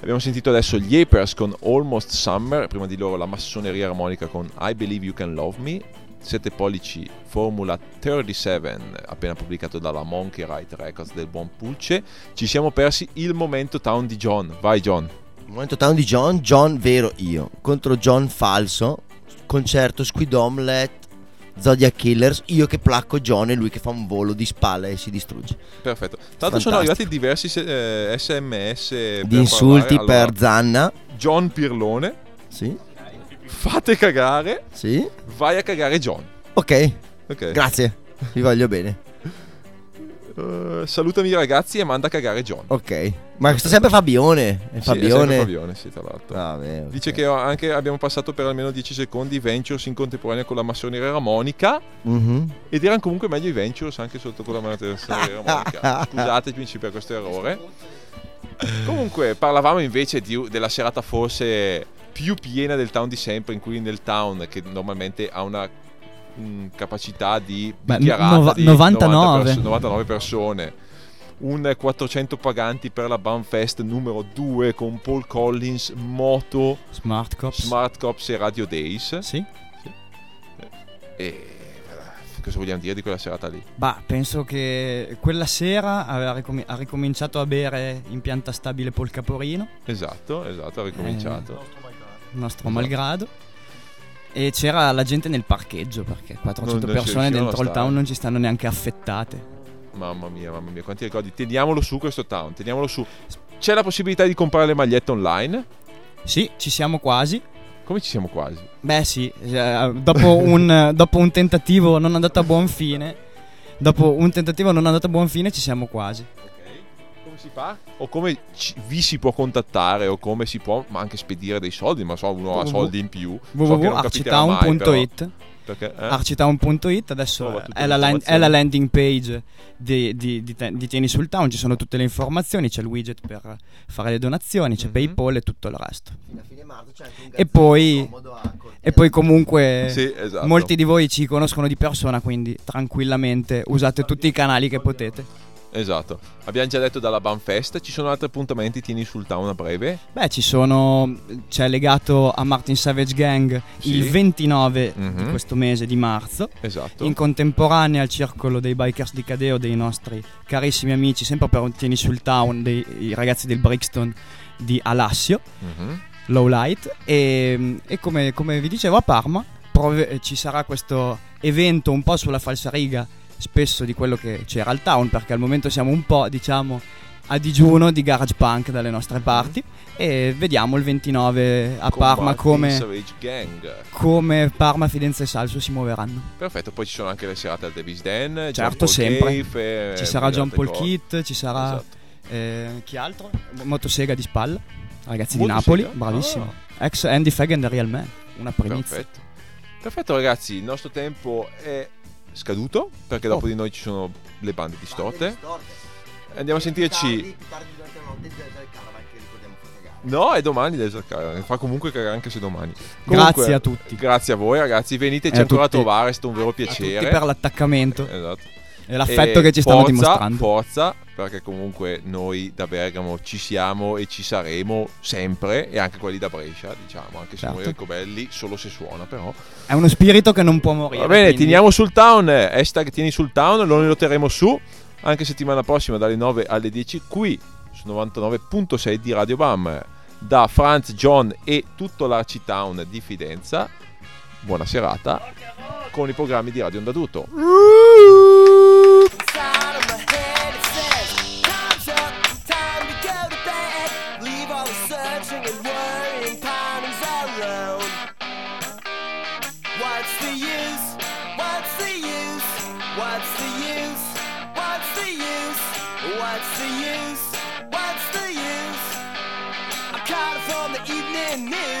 Speaker 2: Abbiamo sentito adesso gli Apers con Almost Summer, prima di loro la massoneria armonica con I Believe You Can Love Me, 7 pollici Formula 37 appena pubblicato dalla Monkey Right Records del buon Pulce. Ci siamo persi il momento town di John. Vai John.
Speaker 5: Il momento town di John, John vero io, contro John falso, concerto Squid Omelette, Zodiac Killers, io che placco John e lui che fa un volo di spalle e si distrugge.
Speaker 2: Perfetto. Tra l'altro sono
Speaker 5: Fantastico.
Speaker 2: arrivati diversi eh, sms per
Speaker 5: Di insulti
Speaker 2: parlare.
Speaker 5: per
Speaker 2: Allora,
Speaker 5: Zanna,
Speaker 2: John Pirlone,
Speaker 5: sì,
Speaker 2: fate cagare,
Speaker 5: sì,
Speaker 2: vai a cagare John.
Speaker 5: ok,
Speaker 2: Ok.
Speaker 5: grazie, vi voglio bene,
Speaker 2: Eh, salutami ragazzi e manda a cagare John.
Speaker 5: ok. Ma sta sempre Fabione, è
Speaker 2: Sì, è
Speaker 5: Fabione.
Speaker 2: sempre Fabione, sì, tra l'altro.
Speaker 5: Vabbè, ok.
Speaker 2: Dice che anche abbiamo passato per almeno 10 secondi i Ventures in contemporanea con la massoneria armonica
Speaker 5: Mhm.
Speaker 2: ed erano comunque meglio i Ventures anche sotto con la massoneria armonica. Scusateci per questo errore. Comunque parlavamo invece di- della serata forse più piena del town di sempre, in cui nel town che normalmente ha una mm, capacità di
Speaker 7: Beh, nova-
Speaker 2: di
Speaker 7: 99.
Speaker 2: 90 perso- 99 persone. Un 400 paganti per la Banfest numero 2 con Paul Collins, Moto,
Speaker 7: Smart Cops.
Speaker 2: Smart Cops e Radio Days.
Speaker 7: Sì.
Speaker 2: E eh, cosa vogliamo dire di quella serata lì?
Speaker 7: Bah, penso che quella sera aveva ricomi- ha ricominciato a bere in pianta stabile Pol Caporino,
Speaker 2: Esatto, esatto, ha ricominciato.
Speaker 7: nostro
Speaker 2: Esatto.
Speaker 7: malgrado. E c'era la gente nel parcheggio perché 400
Speaker 2: Non- non ci
Speaker 7: persone
Speaker 2: riuscivano
Speaker 7: dentro il
Speaker 2: stare.
Speaker 7: town non ci stanno neanche affettate.
Speaker 2: Mamma mia, mamma mia, quanti ricordi. Teniamolo su questo town, teniamolo su. C'è la possibilità di comprare le magliette online?
Speaker 7: Sì, ci siamo quasi.
Speaker 2: Come ci siamo quasi?
Speaker 7: Beh sì, eh, dopo un, dopo un tentativo non andato a buon fine, dopo un tentativo non andato a buon fine ci siamo quasi.
Speaker 2: Come si fa? O come ci- vi si può contattare o come si può ma anche spedire dei soldi, ma so, uno ha soldi in più. So però, perché, eh?
Speaker 7: architown.it adesso è la, land- è la landing page di, di- di di Tieni sul Town, ci sono tutte le informazioni, c'è il widget per fare le donazioni, c'è
Speaker 2: Mhm.
Speaker 7: Paypal e tutto il resto.
Speaker 5: Fino a fine marzo c'è anche un
Speaker 7: E poi-. E poi comunque
Speaker 2: Sì, esatto.
Speaker 7: molti di voi ci conoscono di persona, quindi tranquillamente usate tutti i canali che potete.
Speaker 2: Esatto. Abbiamo già detto dalla Banfest, ci sono altri appuntamenti, tieni sul town a breve.
Speaker 7: Beh, ci sono. C'è legato a Martin Savage Gang
Speaker 2: Sì.
Speaker 7: il 29
Speaker 2: Mhm.
Speaker 7: di questo mese di marzo.
Speaker 2: Esatto.
Speaker 7: In contemporanea al circolo dei bikers di Cadeo, dei nostri carissimi amici, sempre per Tieni sul Town, dei i ragazzi del Brixton di Alassio,
Speaker 2: Mhm.
Speaker 7: Lowlight. E, e come, come vi dicevo a Parma prove- ci sarà questo evento un po' sulla falsariga, spesso di quello che c'era al town, perché al momento siamo un po', diciamo, a digiuno di garage punk dalle nostre parti. E vediamo il 29 a
Speaker 2: Con
Speaker 7: Parma come, come Parma, Fidenza e Salso si muoveranno.
Speaker 2: Perfetto, poi ci sono anche le serate al Davis Den.
Speaker 7: Certo, sempre.
Speaker 2: Cave,
Speaker 7: Ci sarà John Paul. Kit, ci sarà
Speaker 2: Esatto.
Speaker 7: eh, chi altro? Motosega di spalla, ragazzi di
Speaker 2: Motosega?
Speaker 7: Napoli, bravissimo.
Speaker 2: Ah.
Speaker 7: Ex Andy Fagan Real Man, una primizia.
Speaker 2: Perfetto. Perfetto ragazzi, il nostro tempo è scaduto perché dopo
Speaker 7: Oh.
Speaker 2: di noi ci sono le bande distorte.
Speaker 5: Bande distorte.
Speaker 2: Andiamo a sentirci. No, è domani Desert Caravan. Fa comunque cagare anche se domani.
Speaker 7: Grazie a tutti.
Speaker 2: Grazie a voi ragazzi, veniteci
Speaker 7: a
Speaker 2: ancora
Speaker 7: tutti-
Speaker 2: a trovare, è stato un vero piacere.
Speaker 7: per l'attaccamento
Speaker 2: Esatto.
Speaker 7: E l'affetto
Speaker 2: E
Speaker 7: che ci stanno
Speaker 2: forza,
Speaker 7: dimostrando.
Speaker 2: Forza, perché comunque noi da Bergamo ci siamo e ci saremo sempre, e anche quelli da Brescia, diciamo, anche se
Speaker 7: Certo.
Speaker 2: noi Ricobelli solo se suona, però.
Speaker 7: È uno spirito che non può morire.
Speaker 2: Va bene,
Speaker 7: quindi-
Speaker 2: teniamo sul town, hashtag tieni sul town, lo noteremo su, anche settimana prossima dalle 9 alle 10 qui su 99.6 di Radio Bam. Da Franz, John e tutto l'Arci Town di Fidenza. Buona serata con i programmi di Radio Onda Tutto.
Speaker 4: What's the use? What's the use? What's the use? What's the use? What's the use? What's the use? I caught it from the evening news.